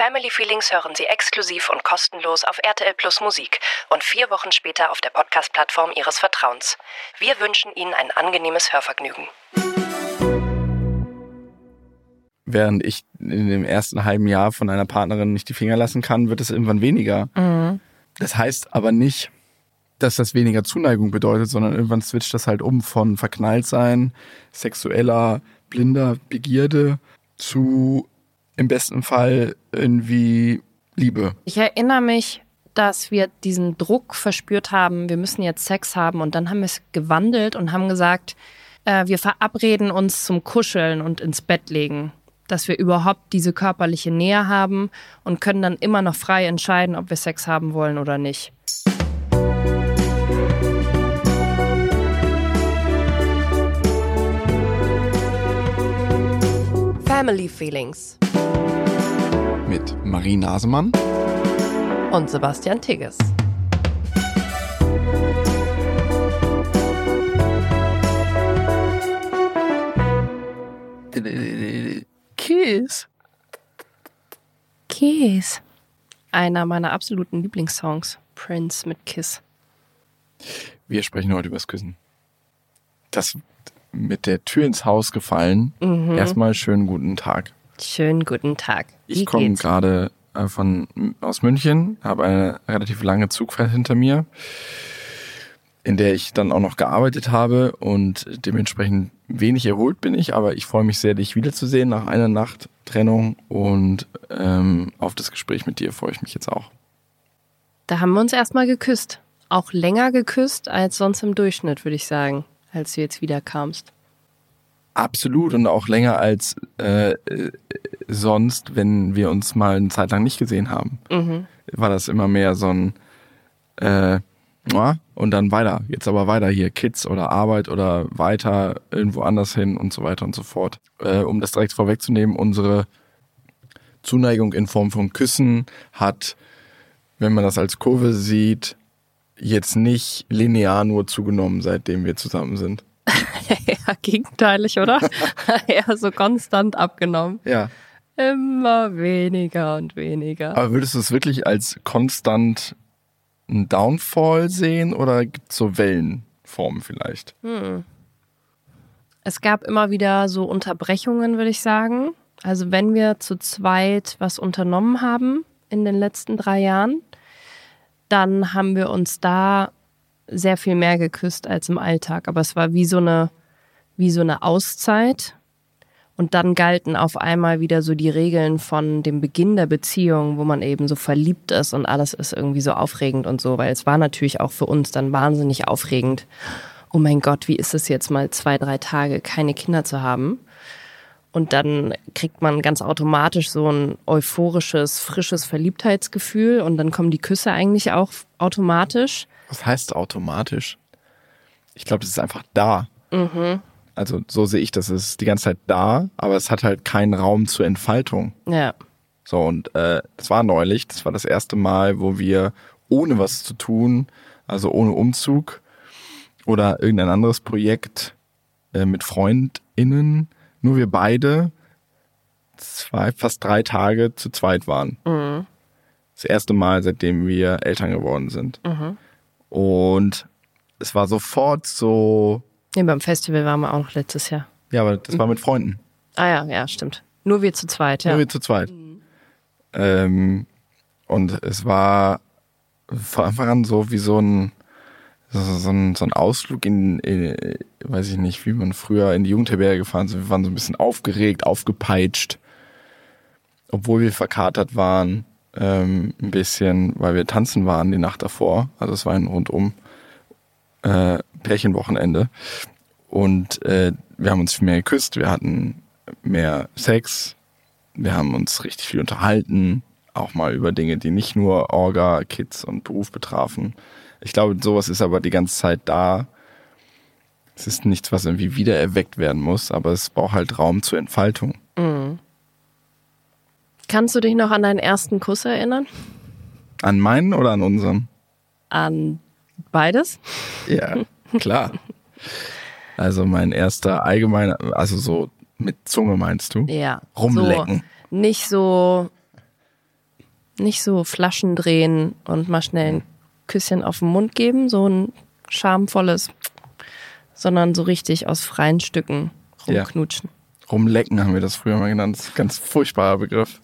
Family Feelings hören Sie exklusiv und kostenlos auf RTL Plus Musik und vier Wochen später auf der Podcast-Plattform Ihres Vertrauens. Wir wünschen Ihnen ein angenehmes Hörvergnügen. Während ich in dem ersten halben Jahr von einer Partnerin nicht die Finger lassen kann, wird es irgendwann weniger. Das heißt aber nicht, dass das weniger Zuneigung bedeutet, sondern irgendwann switcht das halt um von Verknalltsein, sexueller, blinder Begierde zu im besten Fall irgendwie Liebe. Ich erinnere mich, dass wir diesen Druck verspürt haben, wir müssen jetzt Sex haben und dann haben wir es gewandelt und haben gesagt, äh, wir verabreden uns zum Kuscheln und ins Bett legen. Dass wir überhaupt diese körperliche Nähe haben und können dann immer noch frei entscheiden, ob wir Sex haben wollen oder nicht. Family Feelings Mit Marie Nasemann. und Sebastian Tigges. Kiss. Kiss. Einer meiner absoluten Lieblingssongs. Prince mit Kiss. Wir sprechen heute übers Küssen. Das mit der Tür ins Haus gefallen. Erstmal schönen guten Tag. Schönen guten Tag. Wie Ich komme gerade äh, von aus München, habe eine relativ lange Zugfahrt hinter mir, in der ich dann auch noch gearbeitet habe und dementsprechend wenig erholt bin ich, aber ich freue mich sehr, dich wiederzusehen nach einer Nacht Trennung und ähm, auf das Gespräch mit dir freue ich mich jetzt auch. Da haben wir uns erstmal geküsst. Auch länger geküsst als sonst im Durchschnitt, würde ich sagen, als du jetzt wieder kamst. Absolut und auch länger als äh, sonst, wenn wir uns mal eine Zeit lang nicht gesehen haben. War das immer mehr so ein äh, mua, und dann weiter, jetzt aber weiter hier, Kids oder Arbeit oder weiter irgendwo anders hin und so weiter und so fort. Äh, um das direkt vorwegzunehmen, unsere Zuneigung in Form von Küssen hat, wenn man das als Kurve sieht, jetzt nicht linear nur zugenommen, seitdem wir zusammen sind. ja, gegenteilig, oder? Eher so konstant abgenommen. Ja. Immer weniger und weniger. Aber würdest du es wirklich als konstant einen Downfall sehen oder gibt es so Wellenformen vielleicht? Es gab immer wieder so Unterbrechungen, würde ich sagen. Also wenn wir zu zweit was unternommen haben in den letzten drei Jahren, dann haben wir uns da sehr viel mehr geküsst als im Alltag. Aber es war wie so eine, wie so eine Auszeit. Und dann galten auf einmal wieder so die Regeln von dem Beginn der Beziehung, wo man eben so verliebt ist und alles ist irgendwie so aufregend und so, weil es war natürlich auch für uns dann wahnsinnig aufregend. Oh mein Gott, wie ist es jetzt mal zwei, drei Tage keine Kinder zu haben? Und dann kriegt man ganz automatisch so ein euphorisches, frisches Verliebtheitsgefühl und dann kommen die Küsse eigentlich auch automatisch. Was heißt automatisch? Ich glaube, das ist einfach da. Also so sehe ich das. Es ist die ganze Zeit da, aber es hat halt keinen Raum zur Entfaltung. Ja. So, und äh, das war neulich, das war das erste Mal, wo wir ohne was zu tun, also ohne Umzug oder irgendein anderes Projekt äh, mit FreundInnen, nur wir beide zwei, fast drei Tage zu zweit waren. Das erste Mal, seitdem wir Eltern geworden sind. Und es war sofort so, Nee, beim Festival waren wir auch noch letztes Jahr. ja, aber das war mit Freunden. Ah ja, ja, stimmt. Nur wir zu zweit, ja. Nur wir zu zweit. Ähm, und es war von Anfang an so wie so ein, so, so ein, so ein Ausflug in, in, weiß ich nicht, wie man früher in die Jugendherberge gefahren ist. Wir waren so ein bisschen aufgeregt, aufgepeitscht, obwohl wir verkatert waren, ähm, ein bisschen, weil wir tanzen waren die Nacht davor. Also es war ein rundum äh, Pärchenwochenende. Und äh, wir haben uns viel mehr geküsst, wir hatten mehr Sex, wir haben uns richtig viel unterhalten, auch mal über Dinge, die nicht nur Orga, Kids und Beruf betrafen. Ich glaube, sowas ist aber die ganze Zeit da. Es ist nichts, was irgendwie wieder erweckt werden muss, aber es braucht halt Raum zur Entfaltung. Kannst du dich noch an deinen ersten Kuss erinnern? An meinen oder an unseren? An beides? Ja, klar. Also mein erster allgemeiner, also so mit Zunge meinst du? Ja. Rumlecken. So, nicht so Nicht so Flaschen drehen und mal schnell ein Küsschen auf den Mund geben, so ein schamvolles, sondern so richtig aus freien Stücken Ja. Rumlecken haben wir das früher mal genannt. Das ist ein ganz furchtbarer Begriff.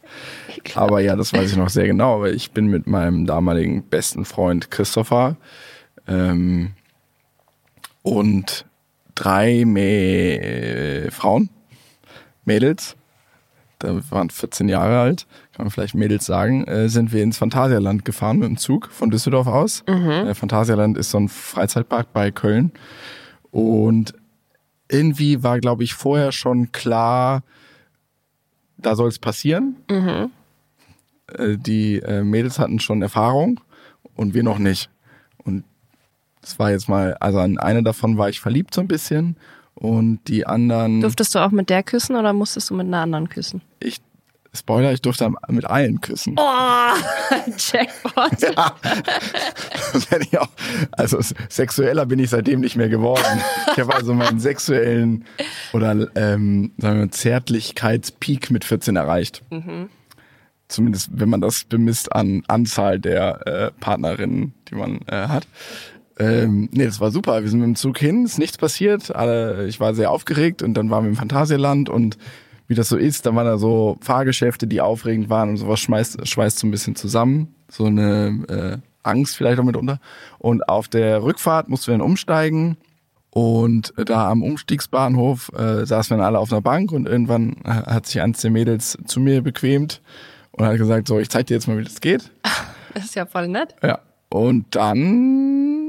Aber ja, das weiß ich noch sehr genau, weil ich bin mit meinem damaligen besten Freund Christopher ähm, und drei Mä Frauen, Mädels, da waren 14 Jahre alt, kann man vielleicht Mädels sagen, äh, sind wir ins Phantasialand gefahren mit dem Zug von Düsseldorf aus. Äh, Phantasialand ist so ein Freizeitpark bei Köln. Und irgendwie war, glaube ich, vorher schon klar, da soll es passieren. Äh, Die äh, Mädels hatten schon Erfahrung und wir noch nicht. Und es war jetzt mal, also an eine davon war ich verliebt so ein bisschen und die anderen, Durftest du auch mit der küssen oder musstest du mit einer anderen küssen? ich, Spoiler, ich durfte mit allen küssen. Oh, Jackpot. Ja. Auch. Also sexueller bin ich seitdem nicht mehr geworden. Ich habe also meinen sexuellen oder ähm, sagen wir Zärtlichkeitspeak mit 14 erreicht. Zumindest wenn man das bemisst an Anzahl der äh, Partnerinnen, die man äh, hat. Ähm, nee, das war super. Wir sind mit dem Zug hin, ist nichts passiert. Alle, ich war sehr aufgeregt und dann waren wir im Phantasialand und wie das so ist, da waren da so Fahrgeschäfte, die aufregend waren und sowas schmeißt, schweißt so ein bisschen zusammen. So eine äh, Angst vielleicht auch mitunter. Und auf der Rückfahrt mussten wir dann umsteigen und da am Umstiegsbahnhof äh, saßen wir dann alle auf einer Bank und irgendwann äh, hat sich eins der Mädels zu mir bequemt und hat gesagt, so, ich zeig dir jetzt mal, wie das geht. Das ist ja voll nett. Ja. Und dann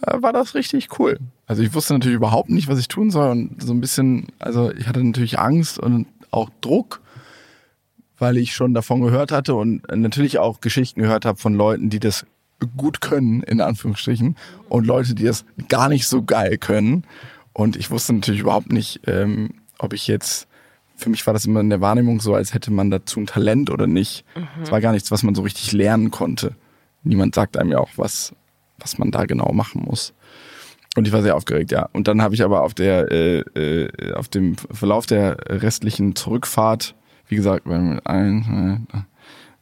war das richtig cool. Also ich wusste natürlich überhaupt nicht, was ich tun soll und so ein bisschen, also ich hatte natürlich Angst und auch Druck, weil ich schon davon gehört hatte und natürlich auch Geschichten gehört habe von Leuten, die das gut können, in Anführungsstrichen, und Leute, die das gar nicht so geil können. Und ich wusste natürlich überhaupt nicht, ähm, ob ich jetzt, für mich war das immer in der Wahrnehmung so, als hätte man dazu ein Talent oder nicht. Es war gar nichts, was man so richtig lernen konnte. Niemand sagt einem ja auch, was, was man da genau machen muss. Und ich war sehr aufgeregt, ja. Und dann habe ich aber auf der, äh, äh, auf dem Verlauf der restlichen Zurückfahrt, wie gesagt, mit, ein, äh,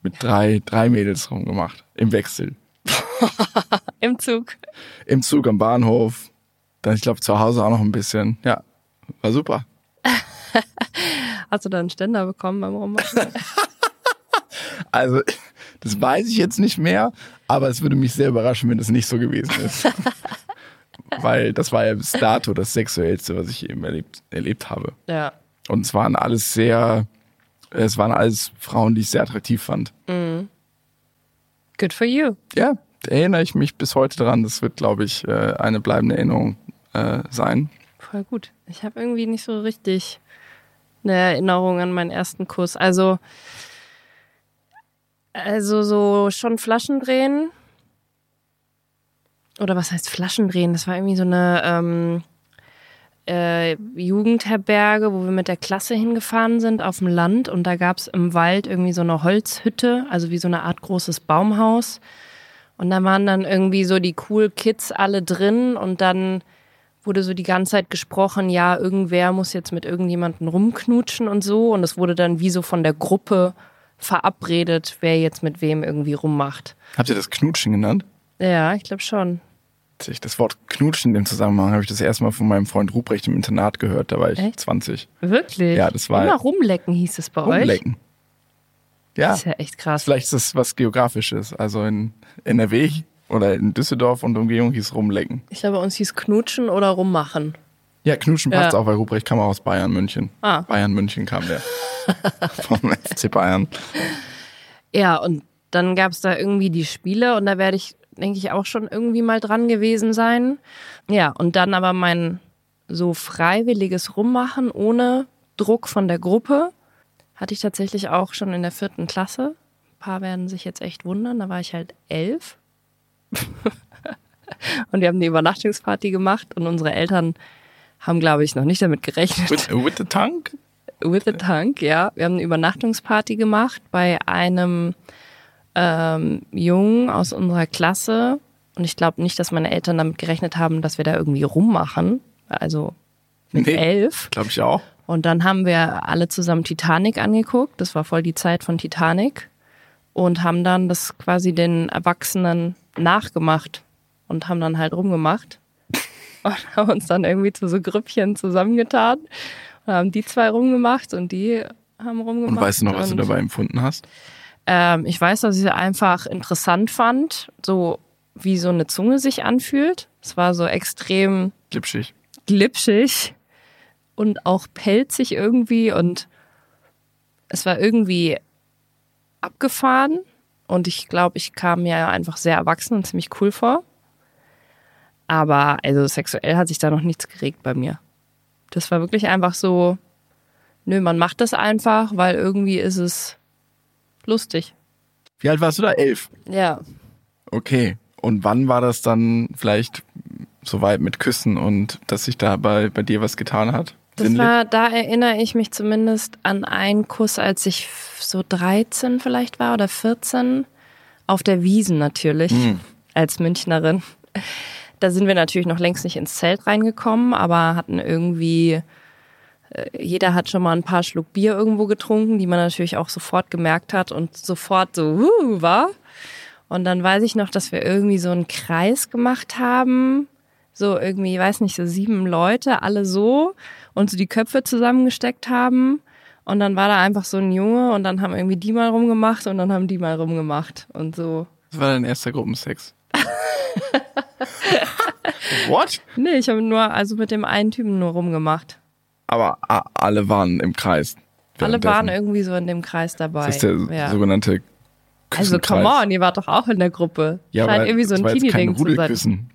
mit drei, drei Mädels rumgemacht. Im Wechsel. Im Zug. Im Zug am Bahnhof. Dann, ich glaube, zu Hause auch noch ein bisschen. Ja, war super. Hast du da einen Ständer bekommen beim Rummachen? Also, das weiß ich jetzt nicht mehr, aber es würde mich sehr überraschen, wenn es nicht so gewesen ist. Weil das war ja bis dato das Sexuellste, was ich eben erlebt, erlebt habe. ja. Und es waren alles sehr, es waren alles Frauen, die ich sehr attraktiv fand. Good for you. Ja, da erinnere ich mich bis heute dran. Das wird, glaube ich, äh, eine bleibende Erinnerung äh, sein. Voll gut. Ich habe irgendwie nicht so richtig eine Erinnerung an meinen ersten Kuss. Also, also so schon Flaschen drehen. Oder was heißt Flaschen drehen? Das war irgendwie so eine ähm, äh, Jugendherberge, wo wir mit der Klasse hingefahren sind auf dem Land. Und da gab es im Wald irgendwie so eine Holzhütte, also wie so eine Art großes Baumhaus. Und da waren dann irgendwie so die cool Kids alle drin und dann wurde so die ganze Zeit gesprochen, ja, irgendwer muss jetzt mit irgendjemandem rumknutschen und so. Und es wurde dann wie so von der Gruppe verabredet, wer jetzt mit wem irgendwie rummacht. Habt ihr das Knutschen genannt? Ja, ich glaube schon. Das Wort Knutschen in dem Zusammenhang habe ich das erste Mal von meinem Freund Ruprecht im Internat gehört. Da war ich Echt? 20. Wirklich? Ja, das war- Immer rumlecken hieß es bei euch. Rumlecken. Ja, Das ist ja echt krass. vielleicht ist das was Geografisches. Also in NRW oder in Düsseldorf und Umgebung hieß Rumlecken. Ich glaube, bei uns hieß knutschen oder rummachen. Ja, Knutschen passt Ja. auch, weil Ruprecht kam auch aus Bayern, München. Ah. Bayern, München kam der. Vom FC Bayern. Ja, und dann gab es da irgendwie die Spiele und da werde ich, denke ich, auch schon irgendwie mal dran gewesen sein. Ja, und dann aber mein so freiwilliges Rummachen ohne Druck von der Gruppe hatte ich tatsächlich auch schon in der vierten Klasse. Ein paar werden sich jetzt echt wundern, da war ich halt elf. und wir haben eine Übernachtungsparty gemacht und unsere Eltern haben, glaube ich, noch nicht damit gerechnet. With, with the tongue? With the Tank, ja. Wir haben eine Übernachtungsparty gemacht bei einem ähm, Jungen aus unserer Klasse. Und ich glaube nicht, dass meine Eltern damit gerechnet haben, dass wir da irgendwie rummachen. Also mit Nee. elf. Glaube ich auch. Und dann haben wir alle zusammen Titanic angeguckt. Das war voll die Zeit von Titanic. und haben dann das quasi den Erwachsenen nachgemacht und haben dann halt rumgemacht und haben uns dann irgendwie zu so Grüppchen zusammengetan und haben die zwei rumgemacht und die haben rumgemacht. Und weißt du noch, was du dabei empfunden hast? Ähm, ich weiß, dass ich es einfach interessant fand, so wie so eine Zunge sich anfühlt. Es war so extrem Glitschig. glitschig und auch pelzig irgendwie und es war irgendwie abgefahren und ich glaube, ich kam mir einfach sehr erwachsen und ziemlich cool vor. Aber also sexuell hat sich da noch nichts geregt bei mir. Das war wirklich einfach so, nö, man macht das einfach, weil irgendwie ist es lustig. Wie alt warst du da? Elf. Ja. Okay. Und wann war das dann vielleicht soweit mit Küssen und dass sich da bei, bei dir was getan hat? Das war, da erinnere ich mich zumindest an einen Kuss, als ich so 13 vielleicht war oder 14. Auf der Wiesen natürlich, als Münchnerin. Da sind wir natürlich noch längst nicht ins Zelt reingekommen, aber hatten irgendwie, äh, jeder hat schon mal ein paar Schluck Bier irgendwo getrunken, die man natürlich auch sofort gemerkt hat und sofort so, wuh, war. Und dann weiß ich noch, dass wir irgendwie so einen Kreis gemacht haben. So irgendwie, ich weiß nicht, so sieben Leute, alle so und so die Köpfe zusammengesteckt haben. Und dann war da einfach so ein Junge und dann haben irgendwie die mal rumgemacht und dann haben die mal rumgemacht und so. Das war dein erster Gruppensex. What? Nee, ich habe nur, also mit dem einen Typen nur rumgemacht. Aber alle waren im Kreis. Alle waren irgendwie so in dem Kreis dabei. Das ist der ja. sogenannte Also Küssenkreis. come on, ihr wart doch auch in der Gruppe. Ja, Scheint aber irgendwie so ein Teenie-Ding zu sein.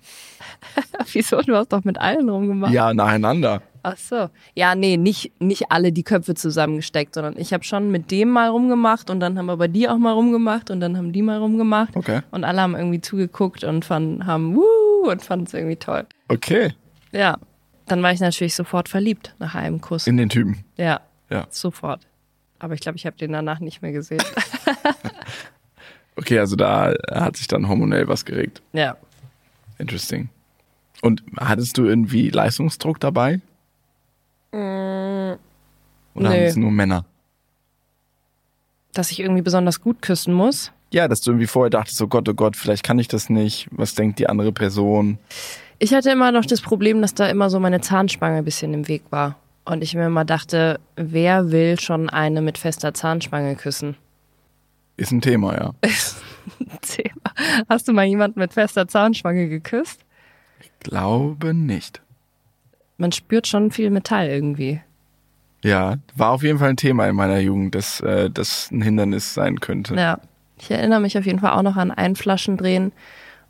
Wieso? Du hast doch mit allen rumgemacht. Ja, nacheinander. Ach so. Ja, nee, nicht, nicht alle die Köpfe zusammengesteckt, sondern ich habe schon mit dem mal rumgemacht und dann haben wir bei dir auch mal rumgemacht und dann haben die mal rumgemacht. Okay. Und alle haben irgendwie zugeguckt und fanden, haben wuh und fanden es irgendwie toll. Okay. Ja. Dann war ich natürlich sofort verliebt nach einem Kuss. In den Typen. ja, Ja. sofort. Aber ich glaube, ich habe den danach nicht mehr gesehen. Okay, also da hat sich dann hormonell was geregt. ja. Interesting. Und hattest du irgendwie Leistungsdruck dabei? Oder nö. haben es nur Männer? Dass ich irgendwie besonders gut küssen muss. Ja, dass du irgendwie vorher dachtest, oh Gott, oh Gott, vielleicht kann ich das nicht. Was denkt die andere Person? Ich hatte immer noch das Problem, dass da immer so meine Zahnspange ein bisschen im Weg war. Und ich mir immer dachte, wer will schon eine mit fester Zahnspange küssen? Ist ein Thema, ja. Thema. Hast du mal jemanden mit fester Zahnspange geküsst? Glaube nicht. Man spürt schon viel Metall irgendwie. Ja, war auf jeden Fall ein Thema in meiner Jugend, dass äh, das ein Hindernis sein könnte. Ja. Ich erinnere mich auf jeden Fall auch noch an ein Flaschendrehen.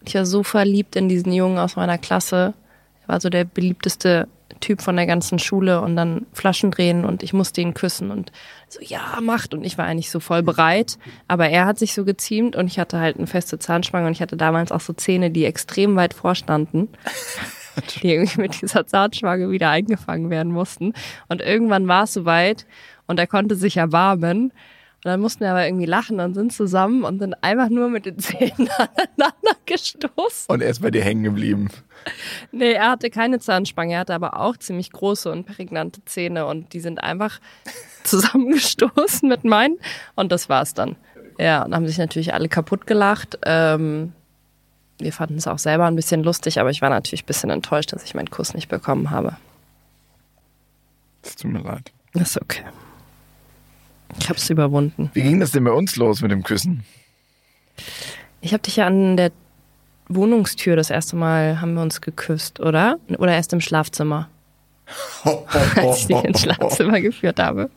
Und ich war so verliebt in diesen Jungen aus meiner Klasse. Er war so der beliebteste Typ von der ganzen Schule und dann Flaschendrehen und ich musste ihn küssen und so, ja, macht. Und ich war eigentlich so voll bereit. Aber er hat sich so geziemt und ich hatte halt eine feste Zahnspange und ich hatte damals auch so Zähne, die extrem weit vorstanden. die irgendwie mit dieser Zahnspange wieder eingefangen werden mussten. Und irgendwann war es soweit und er konnte sich erbarmen. Und dann mussten wir aber irgendwie lachen und sind zusammen und sind einfach nur mit den Zähnen aneinander gestoßen. Und er ist bei dir hängen geblieben. Nee, er hatte keine Zahnspange, er hatte aber auch ziemlich große und prägnante Zähne und die sind einfach zusammengestoßen mit meinen und das war's dann. Ja, und haben sich natürlich alle kaputt gelacht. Ähm, wir fanden es auch selber ein bisschen lustig, aber ich war natürlich ein bisschen enttäuscht, dass ich meinen Kuss nicht bekommen habe. Es tut mir leid. Das ist okay. Ich hab's überwunden. Wie ging das denn bei uns los mit dem Küssen? Ich habe dich ja an der Wohnungstür das erste Mal haben wir uns geküsst, oder? Oder erst im Schlafzimmer, als ich dich ins Schlafzimmer geführt habe.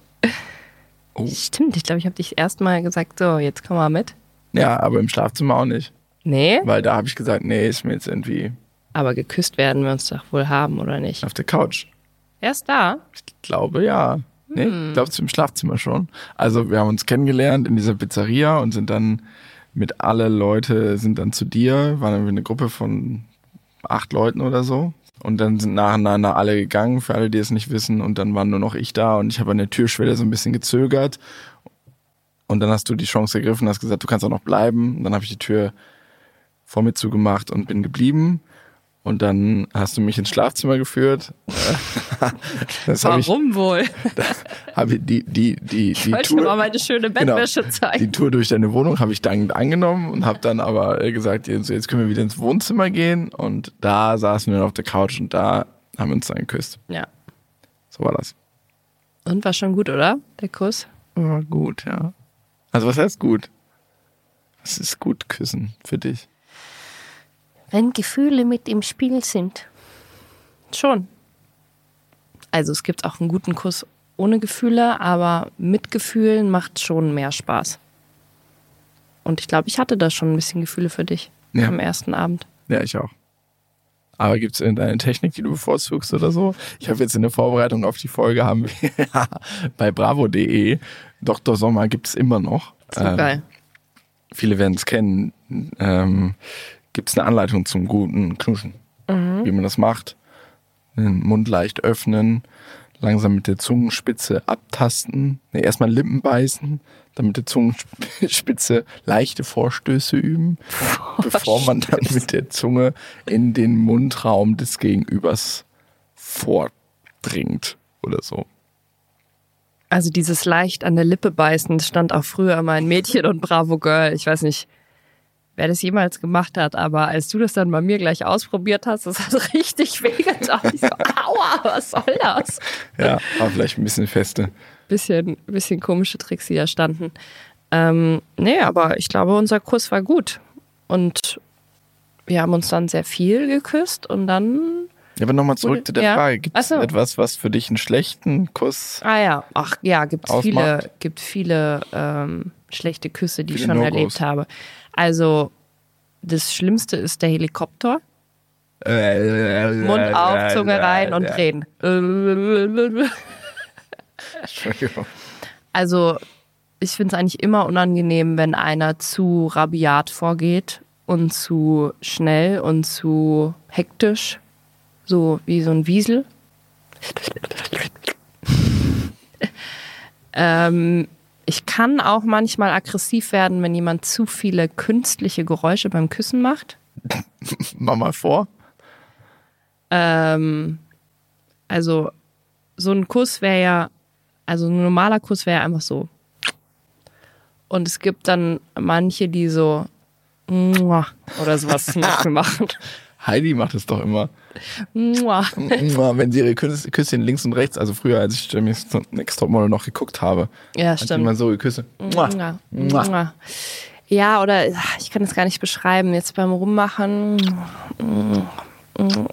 Oh. Stimmt, ich glaube, ich habe dich erst mal gesagt, so, jetzt komm mal mit. Ja, aber im Schlafzimmer auch nicht. Nee, Weil da habe ich gesagt, nee, ist mir jetzt irgendwie aber geküsst werden wir uns doch wohl haben, oder nicht? auf der Couch. Erst da? Ich glaube ja. Nee, Hm. ich glaube im Schlafzimmer schon. Also wir haben uns kennengelernt in dieser Pizzeria und sind dann mit alle Leute sind dann zu dir, waren wir eine Gruppe von acht Leuten oder so. Und dann sind nacheinander alle gegangen, für alle, die es nicht wissen. Und dann war nur noch ich da und ich habe an der Türschwelle so ein bisschen gezögert. Und dann hast du die Chance ergriffen, hast gesagt, du kannst auch noch bleiben. Und dann habe ich die Tür vor mir zugemacht und bin geblieben. Und dann hast du mich ins Schlafzimmer geführt. hab ich, Warum wohl? hab ich die, die, die, Ich die wollte Tour, mal meine schöne Bettwäsche die zeigen. Tour durch deine Wohnung habe ich dankend angenommen und habe dann aber äh, gesagt, jetzt, jetzt können wir wieder ins Wohnzimmer gehen. Und da saßen wir auf der Couch und da haben wir uns dann geküsst. Ja. So war das. Und war schon gut, oder? Der Kuss? War gut, ja. Also was heißt gut? Was ist gut küssen für dich? Wenn Gefühle mit im Spiel sind. Schon. Also es gibt auch einen guten Kuss ohne Gefühle, aber mit Gefühlen macht schon mehr Spaß. Und ich glaube, ich hatte da schon ein bisschen Gefühle für dich Ja. am ersten Abend. Ja, ich auch. Aber gibt es irgendeine Technik, die du bevorzugst oder so? Ich habe jetzt in der Vorbereitung auf die Folge haben wir bei bravo.de Dr. Sommer gibt es immer noch. So Ähm, geil. viele werden es kennen. Ähm, gibt es eine Anleitung zum guten Knuschen, wie man das macht. Den Mund leicht öffnen, langsam mit der Zungenspitze abtasten, nee, erstmal Lippen beißen, dann mit der Zungenspitze leichte Vorstöße üben, bevor man dann mit der Zunge in den Mundraum des Gegenübers vordringt oder so. Also dieses leicht an der Lippe beißen, das stand auch früher immer in Mädchen und Bravo Girl. Ich weiß nicht, wer das jemals gemacht hat, aber als du das dann bei mir gleich ausprobiert hast, das hat richtig wehgetan. Ich so, aua, was soll das? Ja, aber vielleicht ein bisschen feste. Bisschen, bisschen komische Tricks, die da standen. Ähm, nee, aber ich glaube, unser Kuss war gut. Und wir haben uns dann sehr viel geküsst und dann Ja, aber nochmal zurück zu der Ja. Frage. Gibt es so. etwas, was für dich einen schlechten Kuss Ah ja, ach ja, gibt Ausmacht. viele, gibt viele ähm, schlechte Küsse, die ich Viele schon No-Gos. erlebt habe. Also das Schlimmste ist der Helikopter. Mund auf, Zunge rein und drehen. Entschuldigung. Also ich finde es eigentlich immer unangenehm, wenn einer zu rabiat vorgeht und zu schnell und zu hektisch, so wie so ein Wiesel. ähm, ich kann auch manchmal aggressiv werden, wenn jemand zu viele künstliche Geräusche beim Küssen macht. Mach mal vor. Ähm, also so ein Kuss wäre ja, also ein normaler Kuss wäre ja einfach so. Und es gibt dann manche, die so oder sowas zum Beispiel machen. Heidi macht es doch immer. Mua. Wenn sie ihre Küss- Küsschen links und rechts, also früher, als ich Jimmy's Next Topmodel noch geguckt habe, Ja, hat sie stimmt. immer so geküsst. Mua. Mua. Mua. Mua. Ja, oder ich kann es gar nicht beschreiben. Jetzt beim Rummachen. So.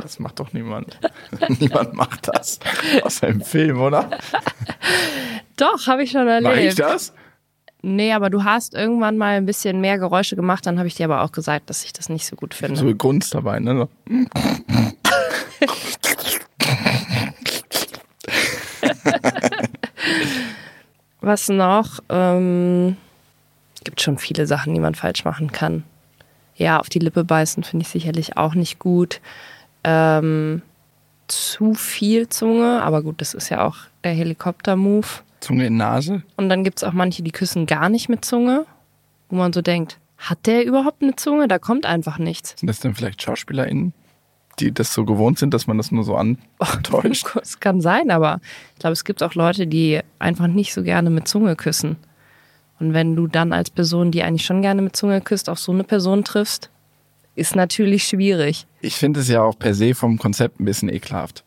Das macht doch niemand. niemand macht das. Außer im Film, oder? Doch, habe ich schon erlebt. Mach ich das? Nee, aber du hast irgendwann mal ein bisschen mehr Geräusche gemacht, dann habe ich dir aber auch gesagt, dass ich das nicht so gut finde. So Grunz dabei, ne? Was noch? Ähm, gibt schon viele Sachen, die man falsch machen kann. Ja, auf die Lippe beißen finde ich sicherlich auch nicht gut. Ähm, zu viel Zunge, aber gut, das ist ja auch der Helikopter-Move. Zunge in Nase. Und dann gibt es auch manche, die küssen gar nicht mit Zunge, wo man so denkt, hat der überhaupt eine Zunge? Da kommt einfach nichts. Sind das denn vielleicht SchauspielerInnen, die das so gewohnt sind, dass man das nur so antäuscht? Es kann sein, aber ich glaube, es gibt auch Leute, die einfach nicht so gerne mit Zunge küssen. Und wenn du dann als Person, die eigentlich schon gerne mit Zunge küsst, auf so eine Person triffst, ist natürlich schwierig. Ich finde es ja auch per se vom Konzept ein bisschen ekelhaft.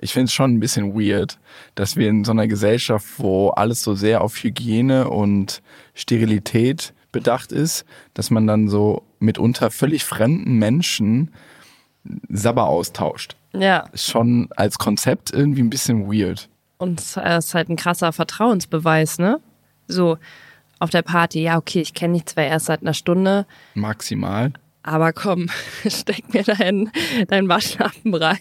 Ich finde es schon ein bisschen weird, dass wir in so einer Gesellschaft, wo alles so sehr auf Hygiene und Sterilität bedacht ist, dass man dann so mitunter völlig fremden Menschen Sabber austauscht. Ja, Ist schon als Konzept irgendwie ein bisschen weird. und es ist halt ein krasser Vertrauensbeweis, ne? So auf der Party, ja, okay, ich kenne dich zwar erst seit einer Stunde, Maximal. aber komm, steck mir deinen dein Waschlappen rein.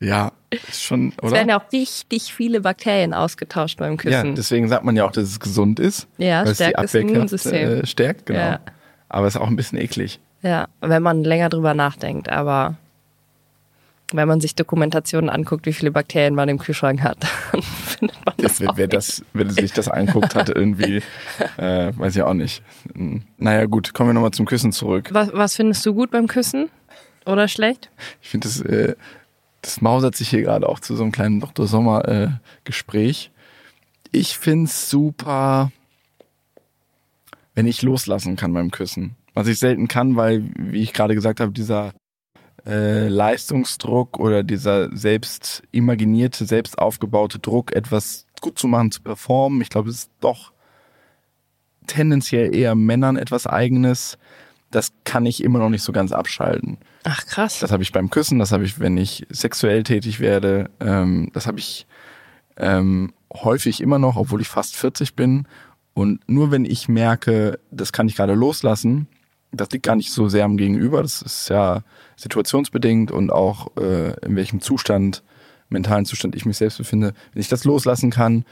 Ja, ist schon, Es werden oder? ja auch richtig viele Bakterien ausgetauscht beim Ja, Küssen. deswegen sagt man ja auch, dass es gesund ist. Ja, weil es die stärkt das Immunsystem. äh, stärkt, genau. Ja. Aber es ist auch ein bisschen eklig. Ja, wenn man länger drüber nachdenkt, aber wenn man sich Dokumentationen anguckt, wie viele Bakterien man im Kühlschrank hat, dann findet man das Wer, auch wer, nicht. das, wer sich das anguckt, hatte irgendwie, äh, weiß ich auch nicht. Naja, gut, kommen wir nochmal zum Küssen zurück. Was, was findest du gut beim Küssen? Oder schlecht? Ich finde, das, äh, das mausert sich hier gerade auch zu so einem kleinen Dr. Sommer-Gespräch. ich finde es super, wenn ich loslassen kann beim Küssen. Was ich selten kann, weil, wie ich gerade gesagt habe, dieser äh, Leistungsdruck oder dieser selbst imaginierte, selbst aufgebaute Druck, etwas gut zu machen, zu performen, ich glaube, es ist doch tendenziell eher Männern etwas Eigenes. Das kann ich immer noch nicht so ganz abschalten. Ach krass. Das habe ich beim Küssen, das habe ich, wenn ich sexuell tätig werde, ähm, das habe ich ähm, häufig immer noch, obwohl ich fast 40 bin. Und nur wenn ich merke, das kann ich gerade loslassen, das liegt gar nicht so sehr am Gegenüber, das ist ja situationsbedingt und auch äh, in welchem Zustand, mentalen Zustand ich mich selbst befinde. Wenn ich das loslassen kann,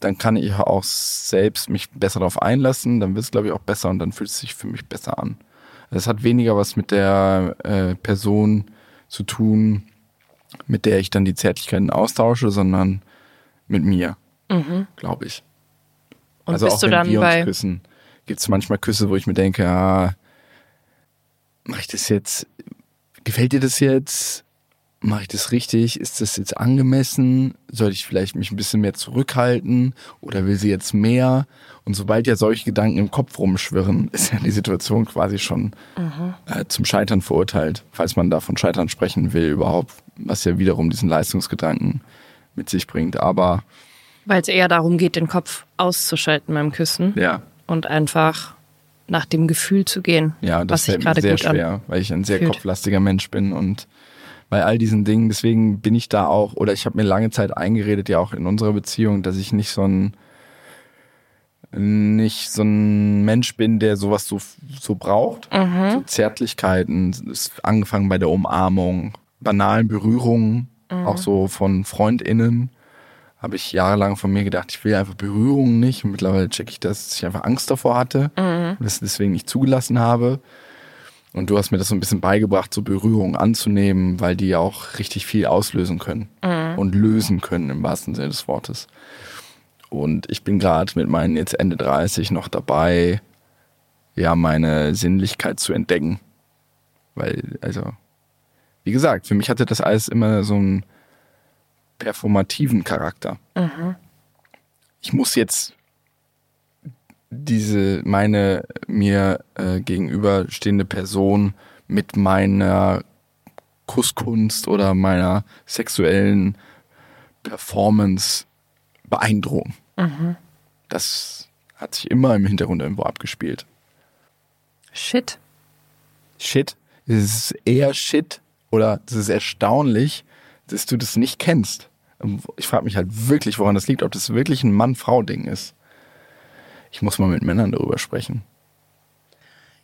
dann kann ich auch selbst mich besser darauf einlassen, dann wird es, glaube ich, auch besser und dann fühlt es sich für mich besser an. Das hat weniger was mit der äh, Person zu tun, mit der ich dann die Zärtlichkeiten austausche, sondern mit mir, Mhm. glaube ich. Und also bist auch du wenn dann wir uns bei. küssen, gibt es manchmal Küsse, wo ich mir denke, ja, mache ich das jetzt, gefällt dir das jetzt? Mache ich das richtig? Ist das jetzt angemessen? Soll ich vielleicht mich ein bisschen mehr zurückhalten? Oder will sie jetzt mehr? Und sobald ja solche Gedanken im Kopf rumschwirren, ist ja die Situation quasi schon äh, zum Scheitern verurteilt, falls man davon Scheitern sprechen will überhaupt, was ja wiederum diesen Leistungsgedanken mit sich bringt. Aber Weil es eher darum geht, den Kopf auszuschalten beim Küssen ja, und einfach nach dem Gefühl zu gehen, Ja, das was fällt mir gerade sehr schwer, weil ich ein sehr fühlt. kopflastiger Mensch bin und bei all diesen Dingen, deswegen bin ich da auch, oder ich habe mir lange Zeit eingeredet, ja auch in unserer Beziehung, dass ich nicht so ein nicht so ein Mensch bin, der sowas so, so braucht. Mhm. So Zärtlichkeiten, ist angefangen bei der Umarmung, banalen Berührungen, Mhm. auch so von FreundInnen, habe ich jahrelang von mir gedacht, ich will einfach Berührungen nicht. Und mittlerweile checke ich das, dass ich einfach Angst davor hatte Mhm. und das deswegen nicht zugelassen habe. Und du hast mir das so ein bisschen beigebracht, so Berührungen anzunehmen, weil die auch richtig viel auslösen können und lösen können im wahrsten Sinne des Wortes. Und ich bin gerade mit meinen jetzt Ende 30 noch dabei, ja, meine Sinnlichkeit zu entdecken. Weil, also, wie gesagt, für mich hatte das alles immer so einen performativen Charakter. Ich muss jetzt diese meine mir äh, gegenüberstehende Person mit meiner Kusskunst oder meiner sexuellen Performance beeindrucken. Das hat sich immer im Hintergrund irgendwo abgespielt. Shit. Shit, es ist eher Shit oder es ist erstaunlich, dass du das nicht kennst. Ich frage mich halt wirklich, woran das liegt, ob das wirklich ein Mann-Frau-Ding ist. Ich muss mal mit Männern darüber sprechen.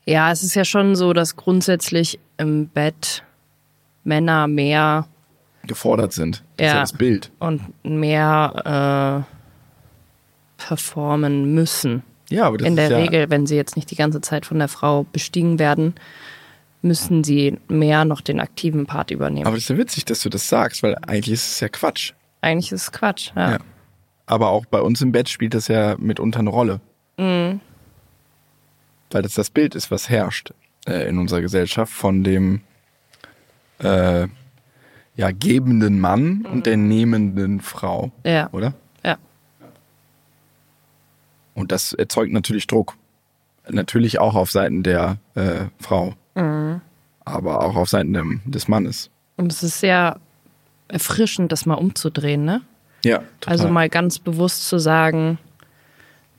Ja, es ist ja schon so, dass grundsätzlich im Bett Männer mehr Gefordert sind. Das ist ja Ja. das Bild. und mehr äh, performen müssen. Ja, aber das In ist der ja, Regel, wenn sie jetzt nicht die ganze Zeit von der Frau bestiegen werden, müssen sie mehr noch den aktiven Part übernehmen. Aber das ist ja witzig, dass du das sagst, weil eigentlich ist es ja Quatsch. Eigentlich ist es Quatsch. Ja. Ja. Aber auch bei uns im Bett spielt das ja mitunter eine Rolle. Mhm. Weil das das Bild ist, was herrscht äh, in unserer Gesellschaft von dem äh, ja, gebenden Mann und der nehmenden Frau, Ja. oder? ja. Und das erzeugt natürlich Druck. Natürlich auch auf Seiten der äh, Frau, Mhm. aber auch auf Seiten dem, des Mannes. Und es ist sehr erfrischend, das mal umzudrehen, ne? Ja, total. Also mal ganz bewusst zu sagen,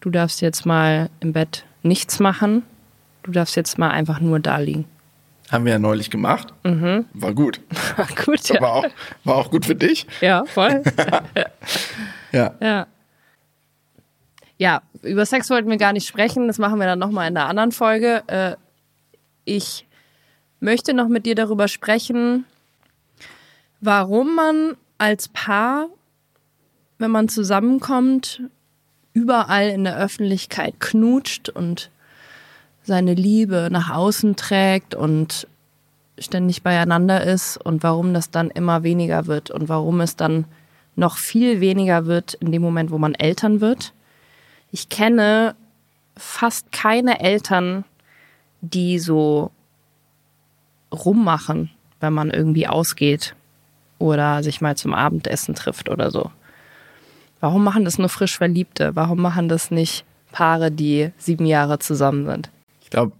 du darfst jetzt mal im Bett nichts machen, du darfst jetzt mal einfach nur da liegen. Haben wir ja neulich gemacht. War gut. Gut, ja. War, auch, war auch gut für dich. Ja, voll. Ja. ja. Ja, über Sex wollten wir gar nicht sprechen. Das machen wir dann nochmal in einer anderen Folge. Äh, ich möchte noch mit dir darüber sprechen, warum man als Paar, wenn man zusammenkommt, überall in der Öffentlichkeit knutscht und seine Liebe nach außen trägt und ständig beieinander ist und warum das dann immer weniger wird und warum es dann noch viel weniger wird in dem Moment, wo man Eltern wird. Ich kenne fast keine Eltern, die so rummachen wenn man irgendwie ausgeht oder sich mal zum Abendessen trifft oder so. Warum machen das nur frisch Verliebte? Warum machen das nicht Paare, die sieben Jahre zusammen sind? Ich glaube,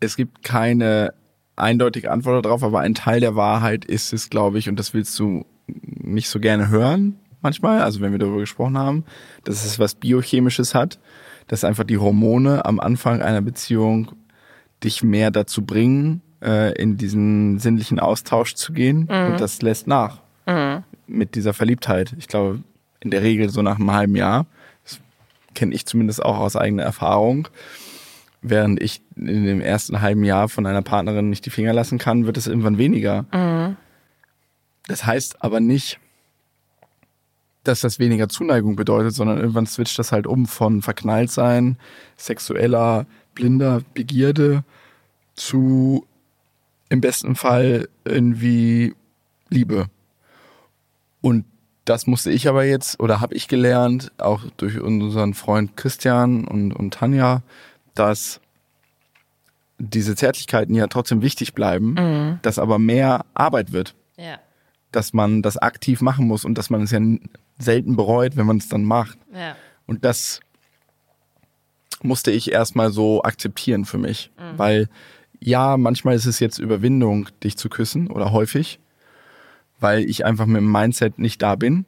es gibt keine eindeutige Antwort darauf, aber ein Teil der Wahrheit ist es, glaube ich, und das willst du nicht so gerne hören manchmal, also wenn wir darüber gesprochen haben, dass es was Biochemisches hat, dass einfach die Hormone am Anfang einer Beziehung dich mehr dazu bringen, äh, in diesen sinnlichen Austausch zu gehen mhm. und das lässt nach mhm. mit dieser Verliebtheit. Ich glaube, in der Regel so nach einem halben Jahr, das kenne ich zumindest auch aus eigener Erfahrung, während ich in dem ersten halben Jahr von einer Partnerin nicht die Finger lassen kann, wird es irgendwann weniger. Mhm. Das heißt aber nicht, dass das weniger Zuneigung bedeutet, sondern irgendwann switcht das halt um von Verknalltsein, sexueller, blinder Begierde zu im besten Fall irgendwie Liebe. Und das musste ich aber jetzt oder habe ich gelernt, auch durch unseren Freund Christian und, und Tanja, dass diese Zärtlichkeiten ja trotzdem wichtig bleiben, mhm. dass aber mehr Arbeit wird. Ja. Dass man das aktiv machen muss und dass man es ja selten bereut, wenn man es dann macht. Ja. Und das musste ich erstmal so akzeptieren für mich. Mhm. Weil ja, manchmal ist es jetzt Überwindung, dich zu küssen oder häufig, weil ich einfach mit dem Mindset nicht da bin.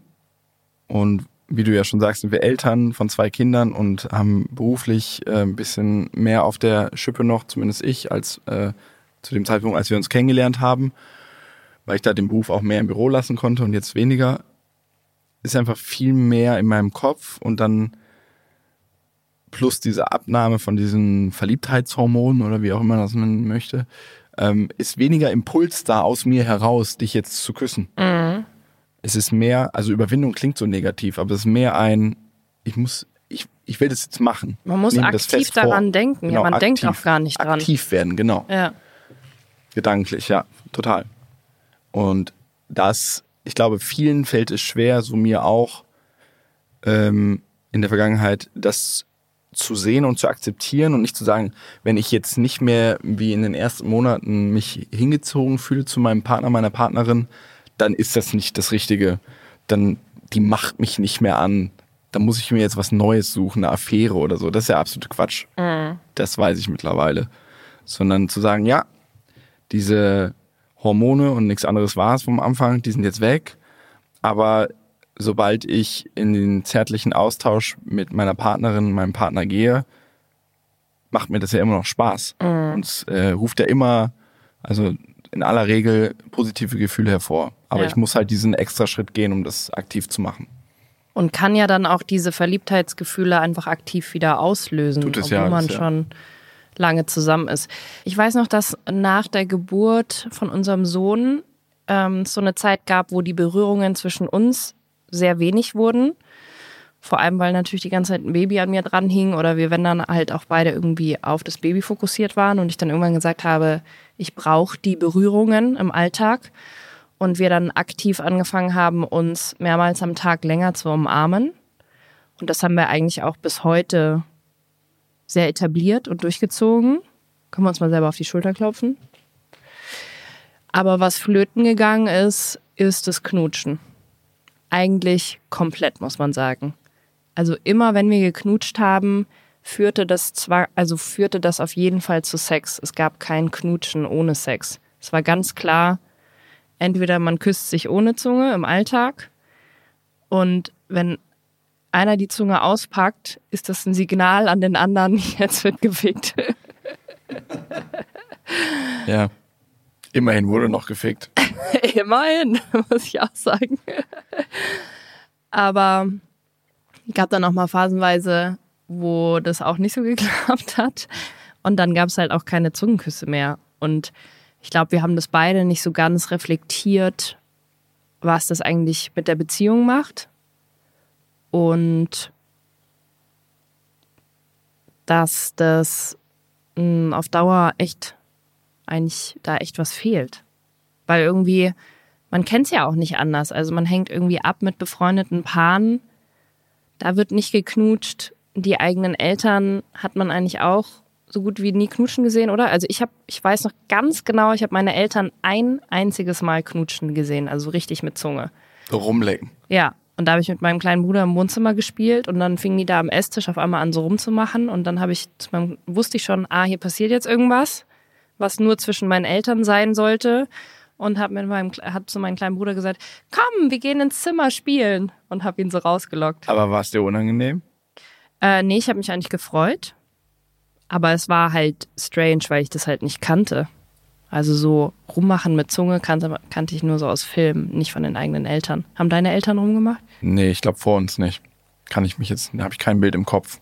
Und wie du ja schon sagst, sind wir Eltern von zwei Kindern und haben beruflich äh, ein bisschen mehr auf der Schippe noch, zumindest ich, als äh, zu dem Zeitpunkt, als wir uns kennengelernt haben, weil ich da den Beruf auch mehr im Büro lassen konnte und jetzt weniger, ist einfach viel mehr in meinem Kopf und dann plus diese Abnahme von diesen Verliebtheitshormonen oder wie auch immer das man möchte, ähm, ist weniger Impuls da aus mir heraus, dich jetzt zu küssen. Mhm es ist mehr, also Überwindung klingt so negativ, aber es ist mehr ein, ich muss, ich, ich will das jetzt machen. Man muss Nehme aktiv daran vor. denken. Genau, ja, man aktiv, denkt auch gar nicht dran. Aktiv werden, genau. Ja. Gedanklich, ja, total. Und das, ich glaube, vielen fällt es schwer, so mir auch ähm, in der Vergangenheit, das zu sehen und zu akzeptieren und nicht zu sagen, wenn ich jetzt nicht mehr wie in den ersten Monaten mich hingezogen fühle zu meinem Partner, meiner Partnerin, dann ist das nicht das Richtige. Dann, die macht mich nicht mehr an. Dann muss ich mir jetzt was Neues suchen, eine Affäre oder so. Das ist ja absolut Quatsch. Mhm. Das weiß ich mittlerweile. Sondern zu sagen, ja, diese Hormone und nichts anderes war es vom Anfang, die sind jetzt weg. Aber sobald ich in den zärtlichen Austausch mit meiner Partnerin, meinem Partner gehe, macht mir das ja immer noch Spaß. Mhm. Und es äh, ruft ja immer, also in aller Regel positive Gefühle hervor. Aber ja. ich muss halt diesen extra Schritt gehen, um das aktiv zu machen. Und kann ja dann auch diese Verliebtheitsgefühle einfach aktiv wieder auslösen, Tut es obwohl ja, man ja. schon lange zusammen ist. Ich weiß noch, dass nach der Geburt von unserem Sohn ähm, so eine Zeit gab, wo die Berührungen zwischen uns sehr wenig wurden. Vor allem, weil natürlich die ganze Zeit ein Baby an mir dran hing oder wir, wenn dann halt auch beide irgendwie auf das Baby fokussiert waren und ich dann irgendwann gesagt habe, ich brauche die Berührungen im Alltag und wir dann aktiv angefangen haben, uns mehrmals am Tag länger zu umarmen. Und das haben wir eigentlich auch bis heute sehr etabliert und durchgezogen. Können wir uns mal selber auf die Schulter klopfen. Aber was flöten gegangen ist, ist das Knutschen. Eigentlich komplett, muss man sagen. Also immer, wenn wir geknutscht haben, führte das zwar, also führte das auf jeden Fall zu Sex. Es gab kein Knutschen ohne Sex. Es war ganz klar, entweder man küsst sich ohne Zunge im Alltag und wenn einer die Zunge auspackt, ist das ein Signal an den anderen, jetzt wird gefickt. ja. Immerhin wurde noch gefickt. Immerhin, muss ich auch sagen. Aber gab dann auch mal phasenweise, wo das auch nicht so geklappt hat. Und dann gab es halt auch keine Zungenküsse mehr. Und ich glaube, wir haben das beide nicht so ganz reflektiert, was das eigentlich mit der Beziehung macht. Und dass das mh, hm, auf Dauer echt eigentlich da echt was fehlt. Weil irgendwie, man kennt es ja auch nicht anders. Also man hängt irgendwie ab mit befreundeten Paaren da wird nicht geknutscht. Die eigenen Eltern hat man eigentlich auch so gut wie nie knutschen gesehen, oder? Also ich habe, ich weiß noch ganz genau, ich habe meine Eltern ein einziges Mal knutschen gesehen, also richtig mit Zunge. Rumlecken. Ja, und da habe ich mit meinem kleinen Bruder im Wohnzimmer gespielt und dann fingen die da am Esstisch auf einmal an, so rumzumachen. Und dann habe ich, wusste ich schon, ah, hier passiert jetzt irgendwas, was nur zwischen meinen Eltern sein sollte. Und habe hat zu meinem kleinen Bruder gesagt, komm, wir gehen ins Zimmer spielen. Und habe ihn so rausgelockt. Aber war es dir unangenehm? Äh, nee, ich habe mich eigentlich gefreut. Aber es war halt strange, weil ich das halt nicht kannte. Also so rummachen mit Zunge kannte, kannte ich nur so aus Filmen, nicht von den eigenen Eltern. Haben deine Eltern rumgemacht? Nee, ich glaube vor uns nicht. Kann ich mich jetzt, da habe ich kein Bild im Kopf.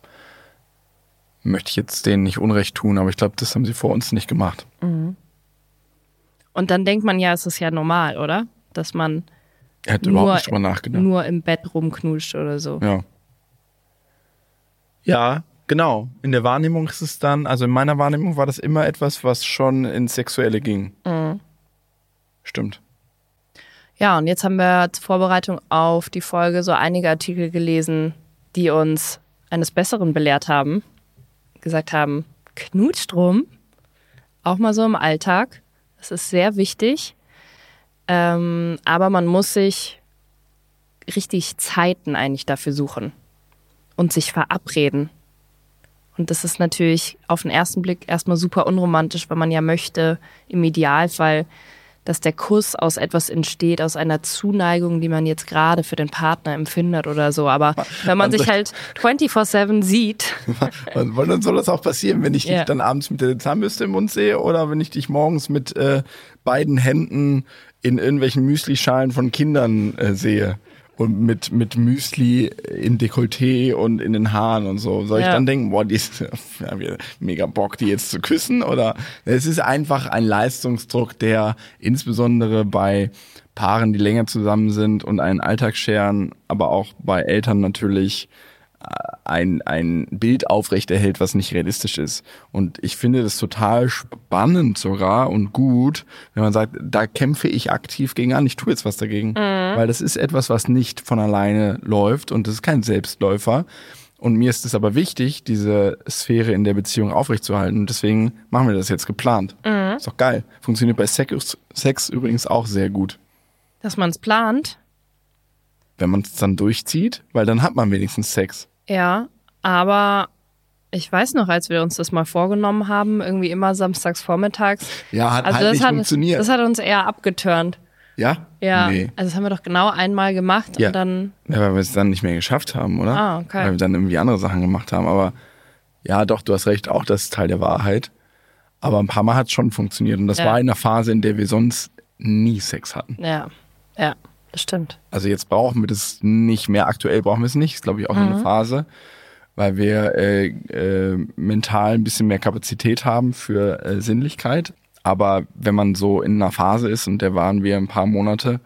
Möchte ich jetzt denen nicht Unrecht tun, aber ich glaube, das haben sie vor uns nicht gemacht. Mhm. Und dann denkt man ja, es ist ja normal, oder? Dass man er hat überhaupt nicht drüber nachgedacht. nur im Bett rumknutscht oder so. Ja. Ja, Genau, in der Wahrnehmung ist es dann, also in meiner Wahrnehmung war das immer etwas, was schon ins Sexuelle ging. Mhm. Stimmt. Ja, und jetzt haben wir zur Vorbereitung auf die Folge so einige Artikel gelesen, die uns eines Besseren belehrt haben. Gesagt haben, Knutstrom, auch mal so im Alltag. Das ist sehr wichtig. Ähm, aber man muss sich richtig Zeiten eigentlich dafür suchen und sich verabreden. Und das ist natürlich auf den ersten Blick erstmal super unromantisch, weil man ja möchte, im Idealfall, dass der Kuss aus etwas entsteht, aus einer Zuneigung, die man jetzt gerade für den Partner empfindet oder so. Aber wenn man sich halt 24-7 sieht. Weil dann soll das auch passieren, wenn ich dich dann abends mit der Zahnbürste im Mund sehe oder wenn ich dich morgens mit äh, beiden Händen in irgendwelchen Müslischalen von Kindern äh, sehe und mit, mit Müsli in Dekolleté und in den Haaren und so. Soll ja. ich dann denken, boah, die ist ja, mega Bock, die jetzt zu küssen? Oder es ist einfach ein Leistungsdruck, der insbesondere bei Paaren, die länger zusammen sind und einen Alltag scheren, aber auch bei Eltern natürlich ein, ein Bild aufrechterhält, was nicht realistisch ist. Und ich finde das total spannend sogar und gut, wenn man sagt, da kämpfe ich aktiv gegen an, ich tue jetzt was dagegen. Mhm. Weil das ist etwas, was nicht von alleine läuft und das ist kein Selbstläufer. Und mir ist es aber wichtig, diese Sphäre in der Beziehung aufrechtzuerhalten. Und deswegen machen wir das jetzt geplant. Mhm. Ist doch geil. Funktioniert bei Sex, Sex übrigens auch sehr gut. Dass man es plant? Wenn man es dann durchzieht, weil dann hat man wenigstens Sex. Ja, aber ich weiß noch, als wir uns das mal vorgenommen haben, irgendwie immer samstags vormittags. Ja, hat also halt nicht hat, funktioniert. Das hat uns eher abgeturnt. Ja? Ja. Nee. Also das haben wir doch genau einmal gemacht ja. und dann. Ja, weil wir es dann nicht mehr geschafft haben, oder? Ah, okay. Weil wir dann irgendwie andere Sachen gemacht haben. Aber ja, doch, du hast recht, auch das ist Teil der Wahrheit. Aber ein paar Mal hat es schon funktioniert. Und das ja. war in einer Phase, in der wir sonst nie Sex hatten. Ja, ja. Das stimmt. Also jetzt brauchen wir das nicht mehr. Aktuell brauchen wir es nicht. Ist, glaube ich, auch mhm. eine Phase, weil wir äh, äh, mental ein bisschen mehr Kapazität haben für äh, Sinnlichkeit. Aber wenn man so in einer Phase ist, und der waren wir ein paar Monate,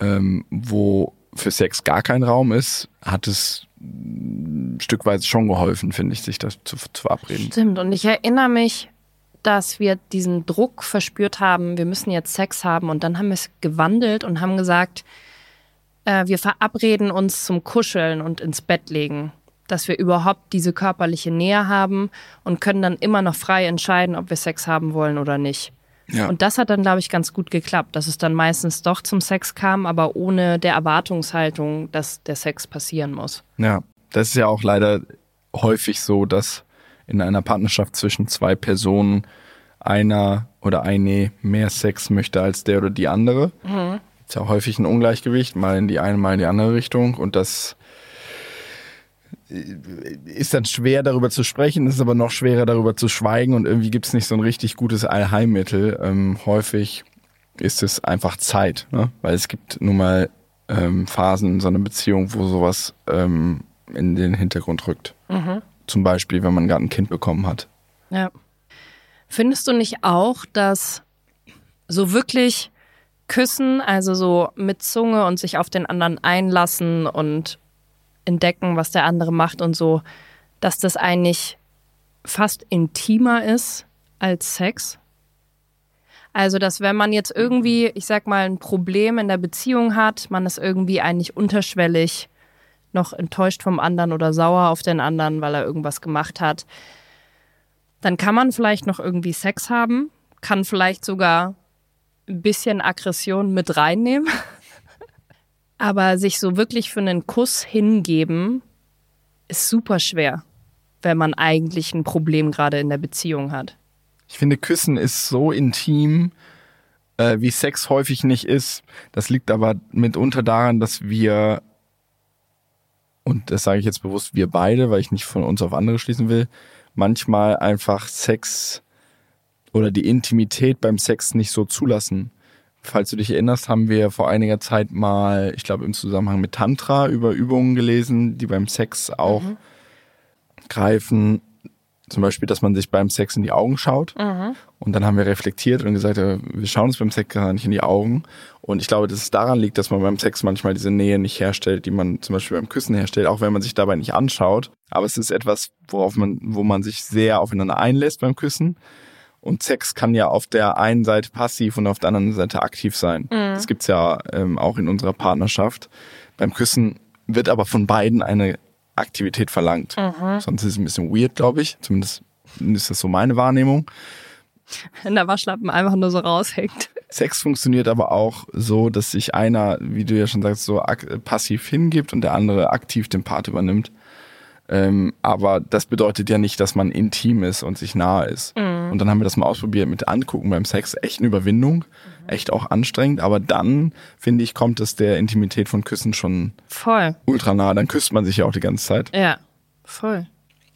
ähm, wo für Sex gar kein Raum ist, hat es ein Stückweise schon geholfen, finde ich, sich das zu, zu verabreden. Stimmt. Und ich erinnere mich, dass wir diesen Druck verspürt haben, wir müssen jetzt Sex haben und dann haben wir es gewandelt und haben gesagt, äh, wir verabreden uns zum Kuscheln und ins Bett legen, dass wir überhaupt diese körperliche Nähe haben und können dann immer noch frei entscheiden, ob wir Sex haben wollen oder nicht. Ja. Und das hat dann, glaube ich, ganz gut geklappt, dass es dann meistens doch zum Sex kam, aber ohne der Erwartungshaltung, dass der Sex passieren muss. Ja, das ist ja auch leider häufig so, dass in einer Partnerschaft zwischen zwei Personen einer oder eine mehr Sex möchte als der oder die andere. Mhm. Ist ja häufig ein Ungleichgewicht, mal in die eine, mal in die andere Richtung. Und das ist dann schwer darüber zu sprechen, ist aber noch schwerer darüber zu schweigen und irgendwie gibt es nicht so ein richtig gutes Allheilmittel. Ähm, häufig ist es einfach Zeit, ne? weil es gibt nun mal ähm, Phasen in so einer Beziehung, wo sowas ähm, in den Hintergrund rückt. Mhm. Zum Beispiel, wenn man gerade ein Kind bekommen hat. Ja. Findest du nicht auch, dass so wirklich küssen, also so mit Zunge und sich auf den anderen einlassen und entdecken, was der andere macht und so, dass das eigentlich fast intimer ist als Sex? Also, dass wenn man jetzt irgendwie, ich sag mal, ein Problem in der Beziehung hat, man ist irgendwie eigentlich unterschwellig noch enttäuscht vom anderen oder sauer auf den anderen, weil er irgendwas gemacht hat. Dann kann man vielleicht noch irgendwie Sex haben, kann vielleicht sogar ein bisschen Aggression mit reinnehmen. Aber sich so wirklich für einen Kuss hingeben, ist super schwer, wenn man eigentlich ein Problem gerade in der Beziehung hat. Ich finde, Küssen ist so intim, äh, wie Sex häufig nicht ist. Das liegt aber mitunter daran, dass wir, und das sage ich jetzt bewusst wir beide, weil ich nicht von uns auf andere schließen will, manchmal einfach Sex oder die Intimität beim Sex nicht so zulassen. Falls du dich erinnerst, haben wir vor einiger Zeit mal, ich glaube im Zusammenhang mit Tantra über Übungen gelesen, die beim Sex auch mhm. greifen. Zum Beispiel, dass man sich beim Sex in die Augen schaut. Mhm. Und dann haben wir reflektiert und gesagt, wir schauen uns beim Sex gar nicht in die Augen. Und ich glaube, dass es daran liegt, dass man beim Sex manchmal diese Nähe nicht herstellt, die man zum Beispiel beim Küssen herstellt, auch wenn man sich dabei nicht anschaut. Aber es ist etwas, worauf man, wo man sich sehr aufeinander einlässt beim Küssen. Und Sex kann ja auf der einen Seite passiv und auf der anderen Seite aktiv sein. Mhm. Das gibt's ja ähm, auch in unserer Partnerschaft. Beim Küssen wird aber von beiden eine Aktivität verlangt. Mhm. Sonst ist es ein bisschen weird, glaube ich. Zumindest ist das so meine Wahrnehmung. Wenn der Waschlappen einfach nur so raushängt. Sex funktioniert aber auch so, dass sich einer, wie du ja schon sagst, so passiv hingibt und der andere aktiv den Part übernimmt. Ähm, aber das bedeutet ja nicht, dass man intim ist und sich nahe ist. Mhm. Und dann haben wir das mal ausprobiert mit Angucken beim Sex. Echt eine Überwindung. Echt auch anstrengend. Aber dann, finde ich, kommt es der Intimität von Küssen schon voll ultra nah. Dann küsst man sich ja auch die ganze Zeit. Ja, voll.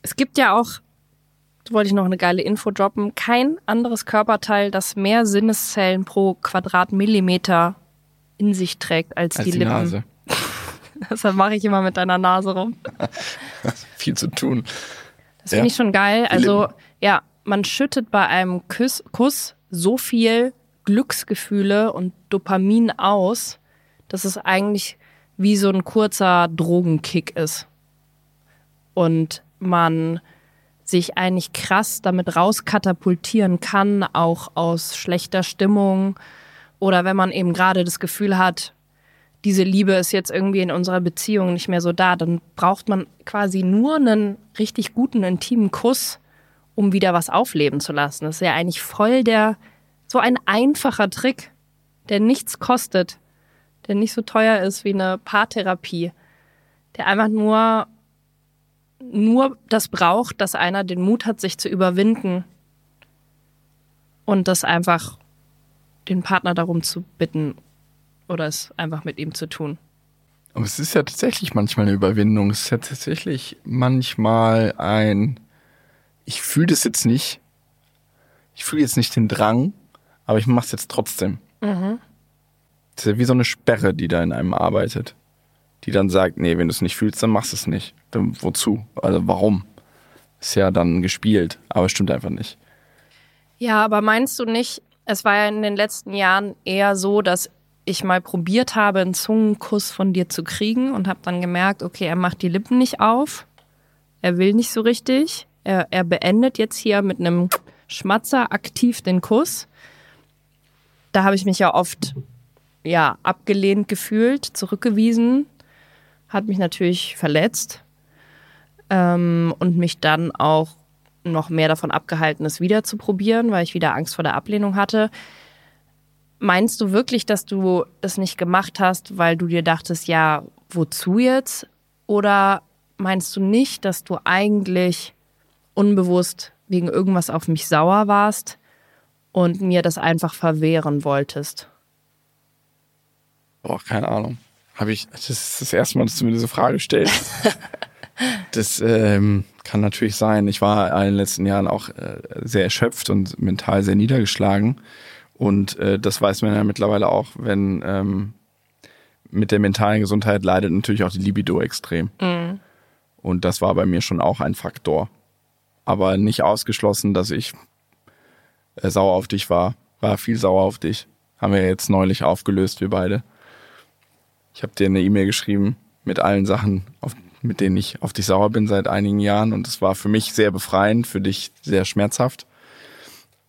Es gibt ja auch, da wollte ich noch eine geile Info droppen, kein anderes Körperteil, das mehr Sinneszellen pro Quadratmillimeter in sich trägt als, als die, die Lippen. Nase. Deshalb mache ich immer mit deiner Nase rum. Viel zu tun. Das finde ja. ich schon geil. Also, ja, man schüttet bei einem Kuss, Kuss so viel Glücksgefühle und Dopamin aus, dass es eigentlich wie so ein kurzer Drogenkick ist. Und man sich eigentlich krass damit rauskatapultieren kann, auch aus schlechter Stimmung oder wenn man eben gerade das Gefühl hat, diese Liebe ist jetzt irgendwie in unserer Beziehung nicht mehr so da, dann braucht man quasi nur einen richtig guten, intimen Kuss, um wieder was aufleben zu lassen. Das ist ja eigentlich voll der, so ein einfacher Trick, der nichts kostet, der nicht so teuer ist wie eine Paartherapie, der einfach nur, nur das braucht, dass einer den Mut hat, sich zu überwinden und das einfach den Partner darum zu bitten oder es einfach mit ihm zu tun. Aber es ist ja tatsächlich manchmal eine Überwindung. Es ist ja tatsächlich manchmal ein, ich fühle das jetzt nicht. Ich fühle jetzt nicht den Drang, aber ich mache es jetzt trotzdem. Mhm. Das ist ja wie so eine Sperre, die da in einem arbeitet. Die dann sagt, nee, wenn du es nicht fühlst, dann machst du es nicht. Dann wozu? Also warum? Ist ja dann gespielt, aber es stimmt einfach nicht. Ja, aber meinst du nicht, es war ja in den letzten Jahren eher so, dass ich mal probiert habe, einen Zungenkuss von dir zu kriegen und habe dann gemerkt, okay, er macht die Lippen nicht auf, er will nicht so richtig, er, er beendet jetzt hier mit einem Schmatzer aktiv den Kuss. Da habe ich mich ja oft ja abgelehnt gefühlt, zurückgewiesen, hat mich natürlich verletzt ähm, und mich dann auch noch mehr davon abgehalten, es wieder zu probieren, weil ich wieder Angst vor der Ablehnung hatte. Meinst du wirklich, dass du es nicht gemacht hast, weil du dir dachtest, ja, wozu jetzt? Oder meinst du nicht, dass du eigentlich unbewusst wegen irgendwas auf mich sauer warst und mir das einfach verwehren wolltest? Boah, keine Ahnung. Habe ich, das ist das erste Mal, dass du mir diese Frage stellst. das ähm, kann natürlich sein. Ich war in den letzten Jahren auch äh, sehr erschöpft und mental sehr niedergeschlagen. Und äh, das weiß man ja mittlerweile auch, wenn ähm, mit der mentalen Gesundheit leidet natürlich auch die Libido extrem. Mhm. Und das war bei mir schon auch ein Faktor. Aber nicht ausgeschlossen, dass ich äh, sauer auf dich war. War viel sauer auf dich. Haben wir jetzt neulich aufgelöst, wir beide. Ich habe dir eine E-Mail geschrieben mit allen Sachen, auf, mit denen ich auf dich sauer bin seit einigen Jahren. Und es war für mich sehr befreiend, für dich sehr schmerzhaft.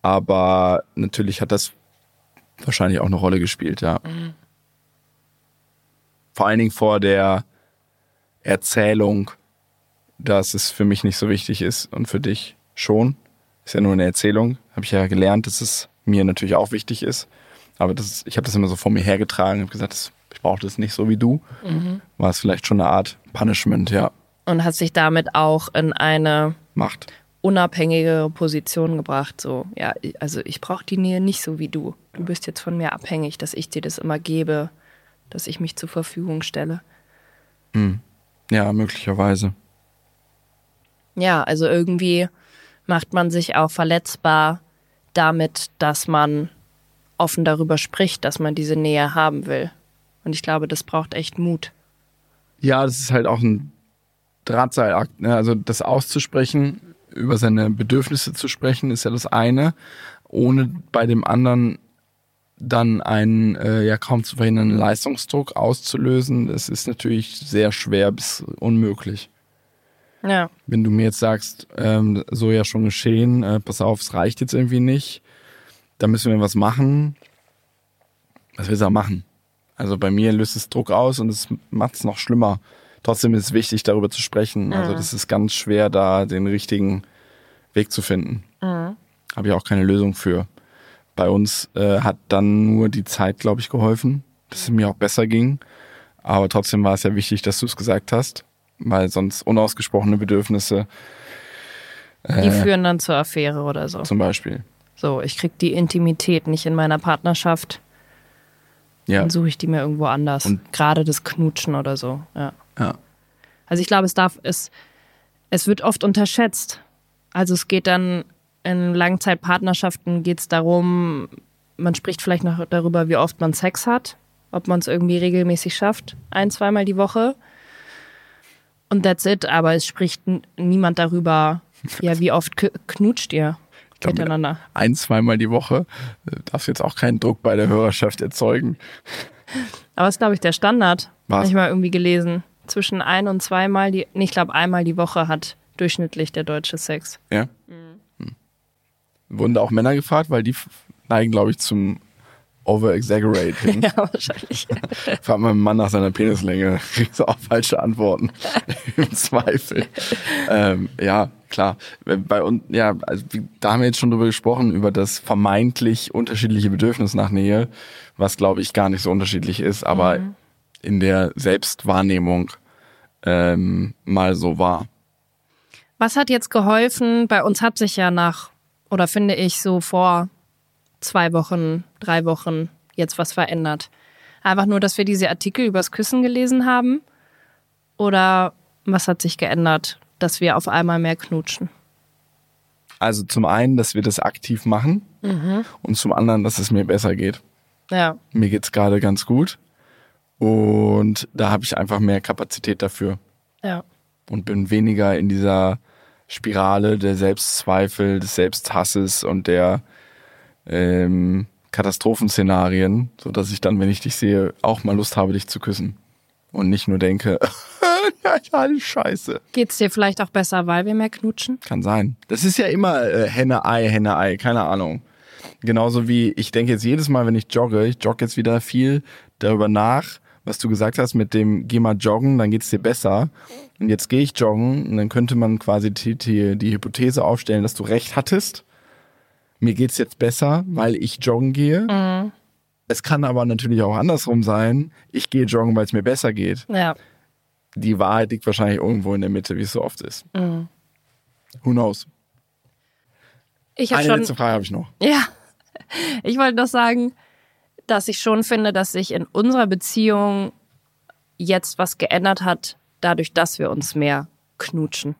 Aber natürlich hat das wahrscheinlich auch eine Rolle gespielt, ja. Mhm. Vor allen Dingen vor der Erzählung, dass es für mich nicht so wichtig ist und für dich schon. Ist ja nur eine Erzählung. Habe ich ja gelernt, dass es mir natürlich auch wichtig ist. Aber das ist, ich habe das immer so vor mir hergetragen und gesagt, das, ich brauche das nicht so wie du. War es vielleicht schon eine Art Punishment, ja. Und hat sich damit auch in eine Macht. unabhängige Position gebracht. So, ja, also ich brauche die Nähe nicht so wie du. Du bist jetzt von mir abhängig, dass ich dir das immer gebe, dass ich mich zur Verfügung stelle. Ja, möglicherweise. Ja, also irgendwie macht man sich auch verletzbar damit, dass man offen darüber spricht, dass man diese Nähe haben will. Und ich glaube, das braucht echt Mut. Ja, das ist halt auch ein Drahtseilakt. Ne? Also das auszusprechen, über seine Bedürfnisse zu sprechen, ist ja das eine, ohne bei dem anderen dann einen äh, ja kaum zu verhindernden Leistungsdruck auszulösen. Das ist natürlich sehr schwer bis unmöglich. Ja. Wenn du mir jetzt sagst, ähm, so ja schon geschehen, äh, pass auf, es reicht jetzt irgendwie nicht, da müssen wir was machen. Was willst du da machen? Also bei mir löst es Druck aus und es macht es noch schlimmer. Trotzdem ist es wichtig, darüber zu sprechen. Also das ist ganz schwer, da den richtigen Weg zu finden. Habe ich auch keine Lösung für. Bei uns äh, hat dann nur die Zeit, glaube ich, geholfen, dass es mir auch besser ging. Aber trotzdem war es ja wichtig, dass du es gesagt hast, weil sonst unausgesprochene Bedürfnisse Die führen dann zur Affäre oder so. zum Beispiel. So, ich krieg die Intimität nicht in meiner Partnerschaft, Ja, dann suche ich die mir irgendwo anders. Und- Gerade das Knutschen oder so. Ja. ja. Also ich glaube, es darf, es, es wird oft unterschätzt. Also es geht dann in Langzeitpartnerschaften geht es darum, man spricht vielleicht noch darüber, wie oft man Sex hat, ob man es irgendwie regelmäßig schafft, ein, zweimal die Woche. Und that's it, aber es spricht niemand darüber, ja, wie oft knutscht ihr glaub, miteinander. Ein, zweimal die Woche. Äh, Darfst jetzt auch keinen Druck bei der Hörerschaft erzeugen. Aber es ist, glaube ich, der Standard. Habe ich mal irgendwie gelesen. Zwischen ein und zweimal, die, nee, ich glaube, einmal die Woche hat durchschnittlich der Deutsche Sex. Ja. Hm. Wurden da auch Männer gefragt, weil die neigen, glaube ich, zum Over-Exaggerating. Ja, wahrscheinlich. Fragt man einen Mann nach seiner Penislänge, kriegst du auch falsche Antworten. Im Zweifel. ähm, ja, klar. Bei uns, ja, also, da haben wir jetzt schon drüber gesprochen, über das vermeintlich unterschiedliche Bedürfnis nach Nähe, was glaube ich gar nicht so unterschiedlich ist, aber in der Selbstwahrnehmung ähm, mal so war. Was hat jetzt geholfen? Bei uns hat sich ja nach, oder finde ich, so vor zwei Wochen, drei Wochen jetzt was verändert. Einfach nur, dass wir diese Artikel übers Küssen gelesen haben? Oder was hat sich geändert, dass wir auf einmal mehr knutschen? Also zum einen, dass wir das aktiv machen und zum anderen, dass es mir besser geht. Ja, Mir geht's gerade ganz gut und da habe ich einfach mehr Kapazität dafür ja. und bin weniger in dieser Spirale der Selbstzweifel, des Selbsthasses und der ähm, Katastrophenszenarien, so dass ich dann, wenn ich dich sehe, auch mal Lust habe, dich zu küssen und nicht nur denke, ja, scheiße. Geht's dir vielleicht auch besser, weil wir mehr knutschen? Kann sein. Das ist ja immer äh, Henne-Ei, Henne-Ei, keine Ahnung. Genauso wie ich denke jetzt jedes Mal, wenn ich jogge, ich jogge jetzt wieder viel darüber nach, was du gesagt hast mit dem geh mal joggen, dann geht's dir besser. Und jetzt gehe ich joggen und dann könnte man quasi die, die, die Hypothese aufstellen, dass du recht hattest. Mir geht's jetzt besser, weil ich joggen gehe. Es kann aber natürlich auch andersrum sein. Ich gehe joggen, weil es mir besser geht. Ja. Die Wahrheit liegt wahrscheinlich irgendwo in der Mitte, wie es so oft ist. Who knows? Ich Eine schon. letzte Frage habe ich noch. Ja, ich wollte noch sagen, dass ich schon finde, dass sich in unserer Beziehung jetzt was geändert hat, dadurch, dass wir uns mehr knutschen.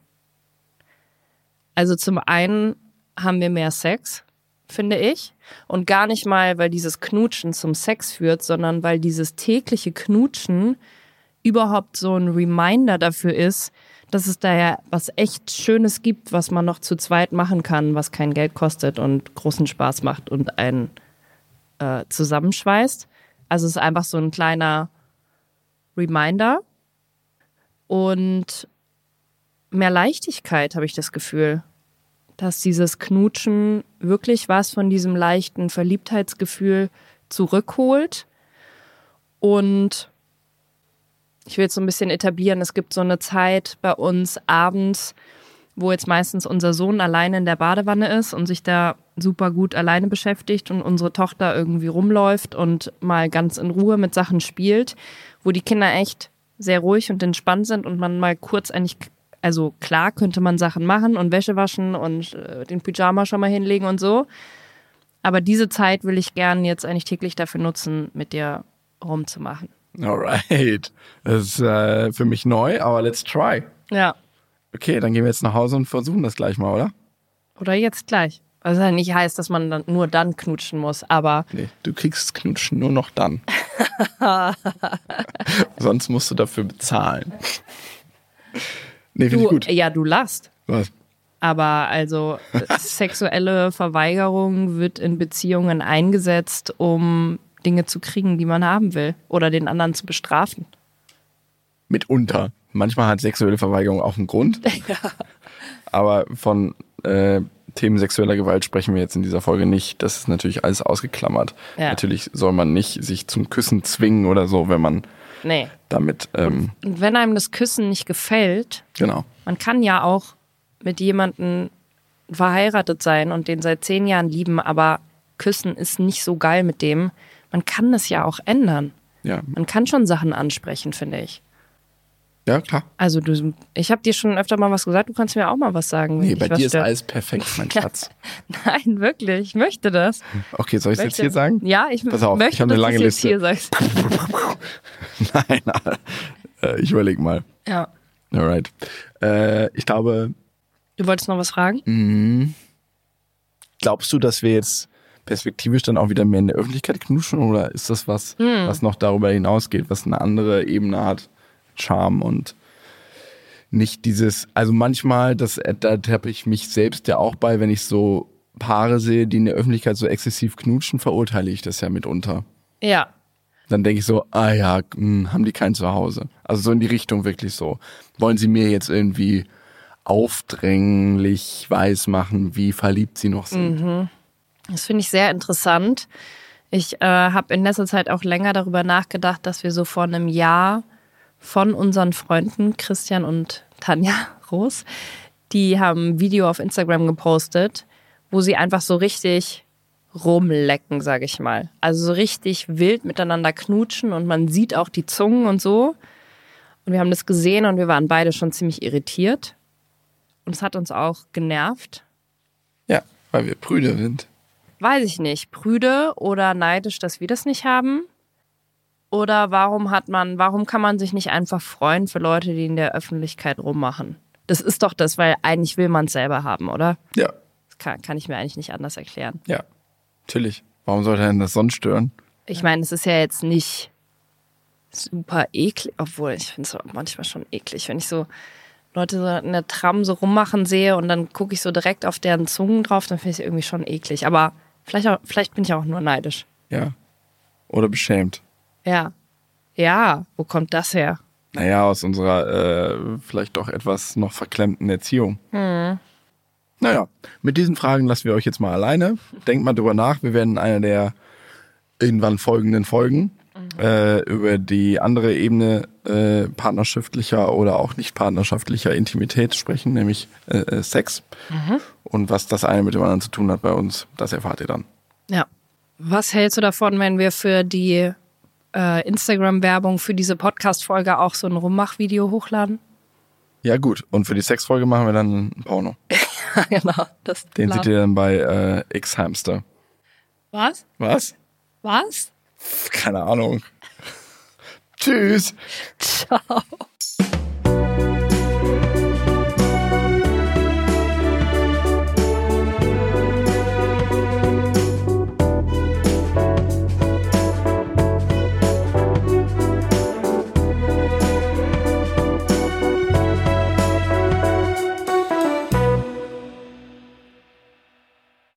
Also zum einen haben wir mehr Sex, finde ich. Und gar nicht mal, weil dieses Knutschen zum Sex führt, sondern weil dieses tägliche Knutschen überhaupt so ein Reminder dafür ist, dass es da ja was echt Schönes gibt, was man noch zu zweit machen kann, was kein Geld kostet und großen Spaß macht und einen äh, zusammenschweißt. Also es ist einfach so ein kleiner Reminder und mehr Leichtigkeit habe ich das Gefühl, dass dieses Knutschen wirklich was von diesem leichten Verliebtheitsgefühl zurückholt. Und ich will jetzt so ein bisschen etablieren, es gibt so eine Zeit bei uns abends, wo jetzt meistens unser Sohn alleine in der Badewanne ist und sich da super gut alleine beschäftigt und unsere Tochter irgendwie rumläuft und mal ganz in Ruhe mit Sachen spielt, wo die Kinder echt sehr ruhig und entspannt sind und man mal kurz eigentlich, also klar könnte man Sachen machen und Wäsche waschen und äh, den Pyjama schon mal hinlegen und so. Aber diese Zeit will ich gern jetzt eigentlich täglich dafür nutzen, mit dir rumzumachen. Alright. Das ist äh, für mich neu, aber let's try. Ja. Okay, dann gehen wir jetzt nach Hause und versuchen das gleich mal, oder? Oder jetzt gleich. Was ja nicht heißt, dass man dann nur dann knutschen muss, aber Nee, du kriegst Knutschen nur noch dann. Sonst musst du dafür bezahlen. Nee, finde ich gut. ja, du lachst. Was? Aber also sexuelle Verweigerung wird in Beziehungen eingesetzt, um Dinge zu kriegen, die man haben will oder den anderen zu bestrafen. Mitunter. Manchmal hat sexuelle Verweigerung auch einen Grund. Aber von äh, Themen sexueller Gewalt sprechen wir jetzt in dieser Folge nicht. Das ist natürlich alles ausgeklammert. Ja. Natürlich soll man nicht sich zum Küssen zwingen oder so, wenn man Nee. damit, ähm, Und wenn einem das Küssen nicht gefällt, genau. man kann ja auch mit jemandem verheiratet sein und den seit zehn Jahren lieben, aber Küssen ist nicht so geil mit dem. Man kann das ja auch ändern. Ja, Man kann schon Sachen ansprechen, finde ich. Ja klar. Also du, ich habe dir schon öfter mal was gesagt, du kannst mir auch mal was sagen. Nee, bei dir ist stört. alles perfekt, mein Schatz. Nein, wirklich, ich möchte das. Okay, soll ich es jetzt hier sagen? Ja, ich Pass auf, möchte, ich habe eine lange Liste. hier sagst. Nein, äh, ich überlege mal. Ja. Alright. Äh, ich glaube, Du wolltest noch was fragen? Mhm. glaubst du, dass wir jetzt perspektivisch dann auch wieder mehr in der Öffentlichkeit knutschen oder ist das was, Hm. was noch darüber hinausgeht, was eine andere Ebene hat, Charme und nicht dieses, also manchmal, das, da tappe ich mich selbst ja auch bei, wenn ich so Paare sehe, die in der Öffentlichkeit so exzessiv knutschen, verurteile ich das ja mitunter. Ja. Dann denke ich so, ah ja, hm, haben die kein Zuhause. Also so in die Richtung wirklich so. Wollen sie mir jetzt irgendwie aufdringlich weismachen, wie verliebt sie noch sind? Das finde ich sehr interessant. Ich äh, habe in letzter Zeit auch länger darüber nachgedacht, dass wir so vor einem Jahr von unseren Freunden Christian und Tanja Roos, die haben ein Video auf Instagram gepostet, wo sie einfach so richtig rumlecken, sage ich mal. Also so richtig wild miteinander knutschen und man sieht auch die Zungen und so. Und wir haben das gesehen und wir waren beide schon ziemlich irritiert. Und es hat uns auch genervt. Ja, weil wir Brüder sind. Weiß ich nicht. Prüde oder neidisch, dass wir das nicht haben? Oder warum hat man, warum kann man sich nicht einfach freuen für Leute, die in der Öffentlichkeit rummachen? Das ist doch das, weil eigentlich will man es selber haben, oder? Ja, Das kann, kann ich mir eigentlich nicht anders erklären. ja, natürlich. Warum sollte denn das sonst stören? Ich meine, es ist ja jetzt nicht super eklig, obwohl ich finde es manchmal schon eklig, wenn ich so Leute so in der Tram so rummachen sehe und dann gucke ich so direkt auf deren Zungen drauf, dann finde ich es irgendwie schon eklig. Aber vielleicht, auch, vielleicht bin ich auch nur neidisch. Ja. Oder beschämt. Ja. Ja, wo kommt das her? Naja, aus unserer äh, vielleicht doch etwas noch verklemmten Erziehung. Naja, mit diesen Fragen lassen wir euch jetzt mal alleine. Denkt mal drüber nach. Wir werden in einer der irgendwann folgenden Folgen äh, über die andere Ebene äh, partnerschaftlicher oder auch nicht partnerschaftlicher Intimität sprechen, nämlich äh, äh, Sex. Und was das eine mit dem anderen zu tun hat bei uns, das erfahrt ihr dann. Ja. Was hältst du davon, wenn wir für die äh, Instagram-Werbung für diese Podcast-Folge auch so ein Rummach-Video hochladen? Ja gut, und für die Sexfolge machen wir dann ein Porno. genau. Das Den seht ihr dann bei äh, X-Hamster. Was? Was? Was? Keine Ahnung. Tschüss. Ciao.